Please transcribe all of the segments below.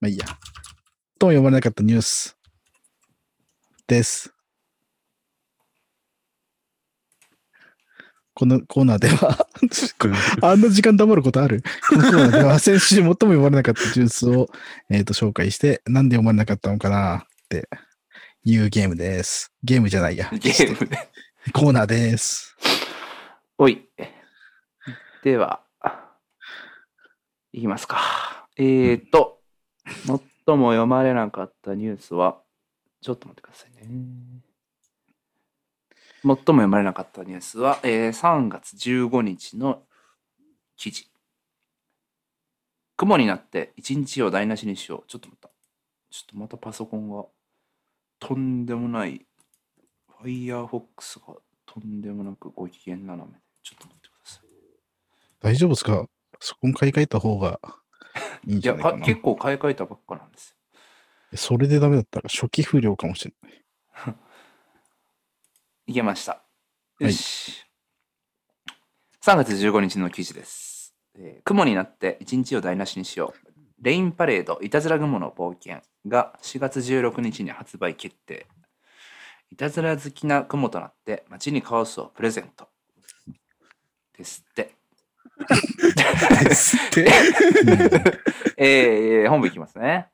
まあいいや。とも読まれなかったニュースです。このコーナーでは、あんな時間黙ることある？このコーナーでは先週最も読まれなかったニュースを、えー、と紹介して、なんで読まれなかったのかな？っていうゲームです。ゲームじゃないや。ゲームで。コーナーです。おい。では、いきますか。えーっと、最も読まれなかったニュースは、ちょっと待ってくださいね。最も読まれなかったニュースは、えー3月15日の記事。雲になって一日を台無しにしよう。ちょっと待った。ちょっとまたパソコンがとんでもない。Firefox がとんでもなくご機嫌斜めで。ちょっと待ってください。大丈夫ですか？そこに買い替えた方がいいんじゃないか結構買い替えたばっかなんですよ。それでダメだったら初期不良かもしれない。いけました。いよし。3月15日の記事です。えー雲になって一日を台無しにしよう。レインパレードいたずら雲の冒険が4月16日に発売決定。いたずら好きな雲となって街にカオスをプレゼント。ですって。えー本文いきますね。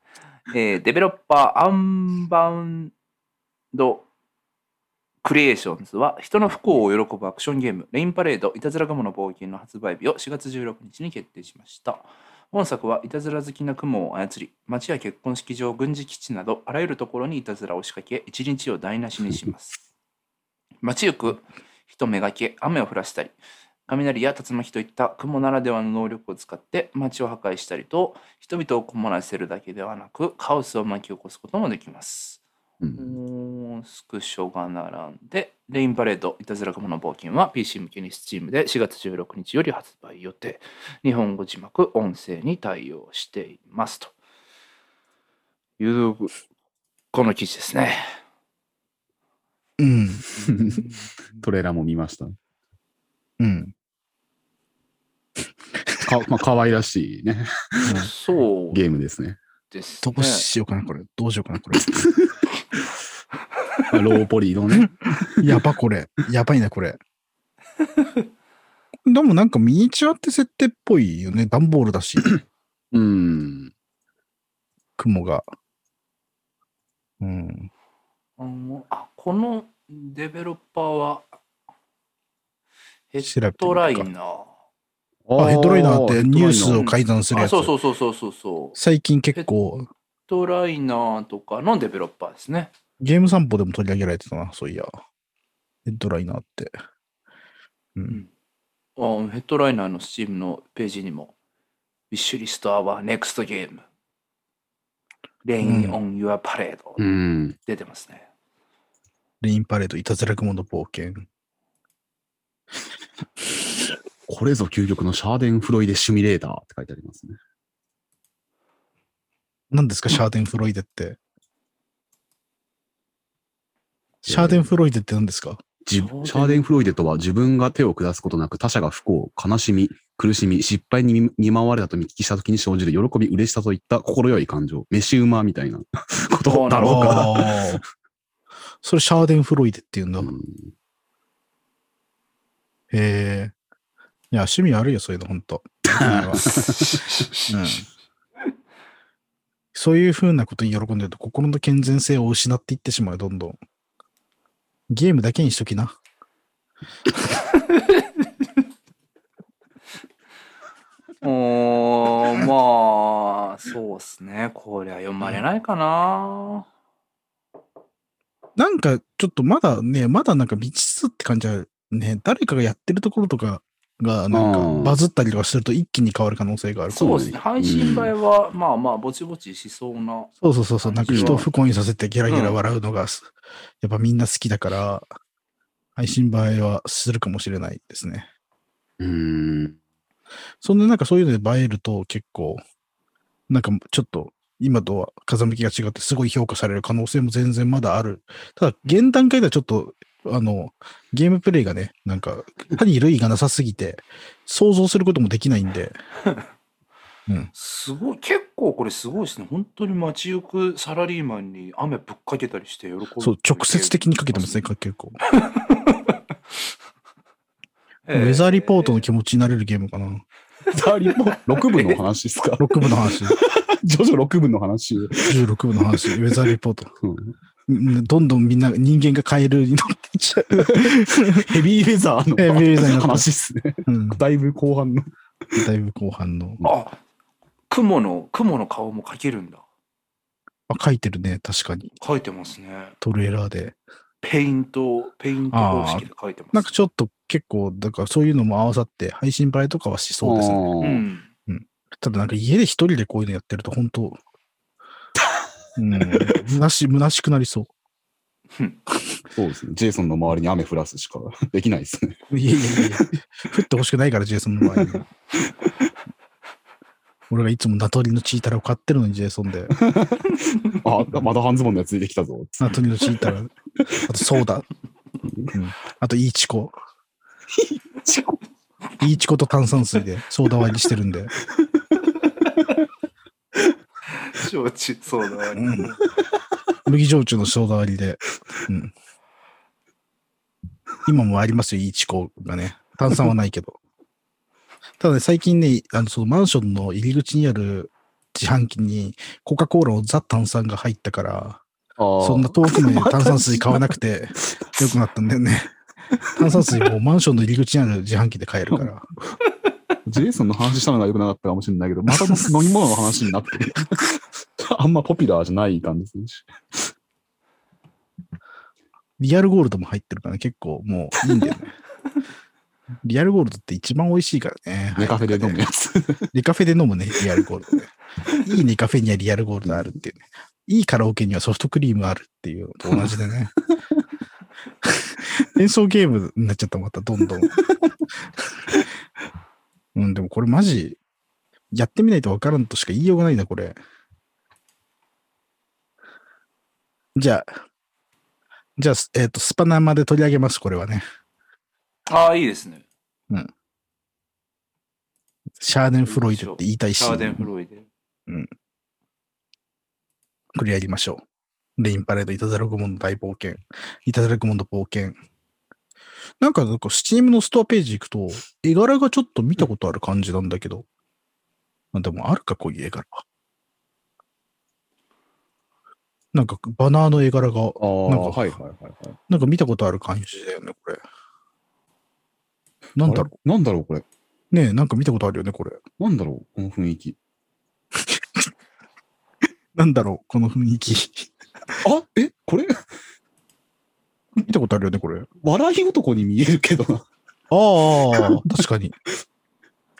えーデベロッパーアンバウンドクリエーションズは人の不幸を喜ぶアクションゲームレインパレードいたずら雲の冒険の発売日を4月16日に決定しました。本作はいたずら好きな雲を操り街や結婚式場軍事基地などあらゆるところにいたずらを仕掛け一日を台無しにします。街行く人めがけ雨を降らしたり雷や竜巻といった雲ならではの能力を使って街を破壊したりと人々を困らせるだけではなくカオスを巻き起こすこともできます。うんもうスクショが並んでレインパレードいたずら雲の冒険は PC 向けに Steam で4月16日より発売予定日本語字幕音声に対応していますというこの記事ですね。うん。トレーラーも見ました。うん。か まあ、可愛らしいね、そうゲームですね。ですどね。うしようかな、これ。どうしようかな、これ。ま あローポリのね。やば、これ。やばいな、これ。でもなんかミニチュアって設定っぽいよね。段ボールだし、うん。雲が。うん。あのあこのデベロッパーはヘッドライナー。あ、ヘッドライナーってニュースをい改ざんするやあつ。そうそうそうそうそうそう。最近結構、ヘッドライナーとかのデベロッパーですね。ゲーム散歩でも取り上げられてたな、そういや。ヘッドライナーって。うん。あヘッドライナーの Steam のページにも Wish List Our Next Game Rain うん on Your Parade うん。出てますね。レインパレード、いたずら雲の冒険。これぞ究極のシャーデンフロイデシミュレーターって書いてありますね。何ですか、シャーデンフロイデって？シャーデンフロイデって何ですか？じシシャーデンフロイデとは自分が手を下すことなく他者が不幸、悲しみ、苦しみ、失敗に見見舞われたと見聞きした時に生じる喜び、嬉しさといった心よい感情、飯馬みたいなことだろうか。それシャーデンフロイデって言うんだ。うんへえ。いや、趣味悪いよ、そういうの、ほんと。うんそういう風なことに喜んでると、心の健全性を失っていってしまう、どんどん。ゲームだけにしときな。おーまあそうっすね。こりゃ読まれないかな。なんか、ちょっとまだね、まだなんか未知数って感じはね、誰かがやってるところとかが、なんかうんバズったりとかすると一気に変わる可能性がある。そうですね。配信映えは、まあまあぼちぼちしそうな。そうそうそうそう、なんか人を不幸にさせてゲラゲラ笑うのが、やっぱみんな好きだから、配信映えはするかもしれないですね。うん。そんでなんかそういうので映えると結構、なんかちょっと今とは風向きが違ってすごい評価される可能性も全然まだある。ただ現段階ではちょっと、あの、ゲームプレイがね、なんか、歯に類がなさすぎて、想像することもできないんで、うんすごい、結構これすごいですね。本当に街行くサラリーマンに雨ぶっかけたりして喜ぶ。そう、直接的にかけてますね、結構。えウェザーリポートの気持ちになれるゲームかな。ザーリポ6 部の話ですか？6部の話、ジョジョ6部の話。16部の話、ウェザーリポート。うんうんどんどんみんな人間がカエルに乗っていっちゃう。ヘビーウェザーのヘビーウェザーになった話ですね。うん、だいぶ後半の。だいぶ後半の。あ、雲の、雲の顔も描けるんだ。あ、書いてるね、確かに。描いてますね。トレーラーで。ペイント、ペイント方式で描いてます。なんかちょっと結構、だからそういうのも合わさって配信映えとかはしそうですね。うん。ただなんか家で一人でこういうのやってると本当、うん、虚し、虚しくなりそそうですね。ジェイソンの周りに雨降らすしか できないですね。う。いやいやいや、降ってほしくないから、ジェイソンの場合に。俺がいつもナトリのチータラを買ってるのに、ジェイソンで。あ、まだ半ズボンのやつ出てきたぞ。ナトリのチータラ。あとソーダ。うん、あとイーチコ。イーチコと炭酸水でソーダ割りしてるんで。承知、そうだ。うん麦焼酎のソーダ割りで。うん、今もありますよ、イーチコがね。炭酸はないけど。ただね、最近ね、あの、そのマンションの入り口にある自販機にコカ・コーラのザ炭酸が入ったから、そそんな遠くまで 炭酸水買わなくてよくなったんだよね。炭酸水もうマンションの入り口にある自販機で買えるから。ジェイソンの話したのが良くなかったかもしれないけど、また飲み物の話になってる。あんまポピュラーじゃない感じですね。リアルゴールドも入ってるからね、結構もういいんだよね。リアルゴールドって一番美味しいからね。ネカフェで飲むやつ。ネカフェで飲むね、リアルゴールドね。いいネカフェにはリアルゴールドあるっていうね。いいカラオケにはソフトクリームあるっていうのと同じでね。演奏ゲームになっちゃったまたどんどん。うん、でもこれマジ、やってみないとわからんとしか言いようがないな、これ。じゃあ、じゃあ、えっ、と、スパナーまで取り上げます、これはね。ああ、いいですね。シャーデンフロイデって言いたいし。シャーデンフロイデ。これやりましょう。レインパレード、いたずらグモンの大冒険。いたずらグモンの冒険。なんか、なんか、スチームのストアページ行くと、絵柄がちょっと見たことある感じなんだけど。あでも、あるか、こういう絵柄は。なんか、バナーの絵柄が、ああ、なんかはいはいはいはい。なんか見たことある感じだよね、これ。なんだろうなんだろうこれ。う。ねえ、なんか見たことあるよね、これ。なんだろうこの雰囲気。なんだろう、この雰囲気。あ？え？これ？見たことあるよね、これ。笑い男に見えるけどな。ああ、確かに。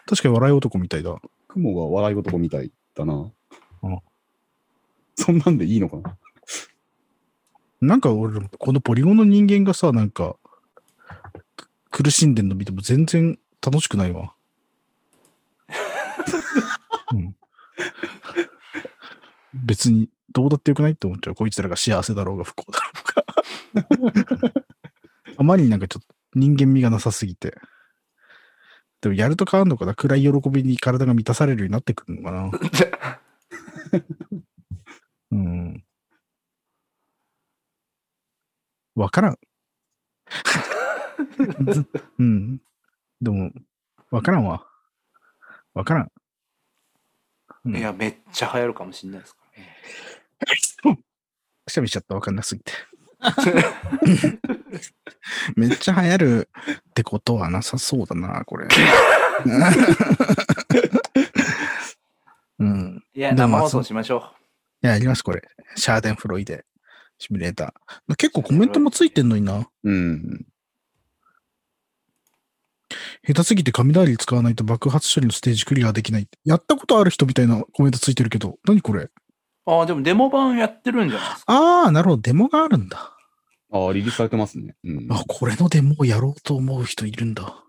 確かに笑い男みたいだ。雲が笑い男みたいだな。うんそんなんでいいのかな？なんか俺、このポリゴンの人間がさ、なんか、く苦しんでんの見ても全然楽しくないわ。うん、別に、どうだってよくないって思っちゃう。こいつらが幸せだろうが不幸だろうが。あまりになんかちょっと人間味がなさすぎて。でもやると変わんのかな暗い喜びに体が満たされるようになってくるのかな うん。わからん。ずうん。でも、わからんわ。わからん。うんいや、めっちゃ流行るかもしれないですからね。くしゃみしちゃったわかんなすぎて。めっちゃ流行るってことはなさそうだな、これ。うん。いや、生放送しましょいや、やります、これ。シャーデンフロイデシミュレーター。結構コメントもついてんのにな。うん。下手すぎて雷使わないと爆発処理のステージクリアできない。やったことある人みたいなコメントついてるけど、何これ？う。ああ、でもデモ版やってるんじゃないですか。ああ、なるほど、デモがあるんだ。ああ、リリースされてますね。うん。あ、これのデモをやろうと思う人いるんだ。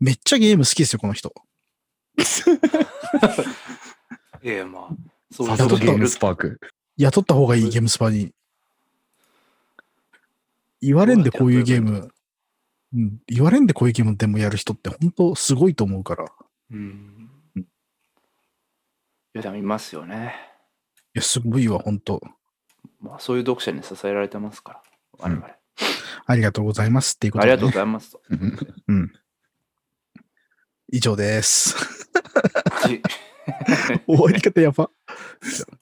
めっちゃゲーム好きですよ、この人。ええまあ、そうさすがゲームスパーク。雇った方がいいゲームスパに。言われんでこういうゲーム、うん、言われんでこういうゲームでもやる人って本当すごいと思うから。うん。や、でもいますよね。いや、すごいわ、本当まあ、そういう読者に支えられてますから、我々。ありがとうございますっていうことで、ね。ありがとうございますと。うん。以上です。はい 終わり方やば。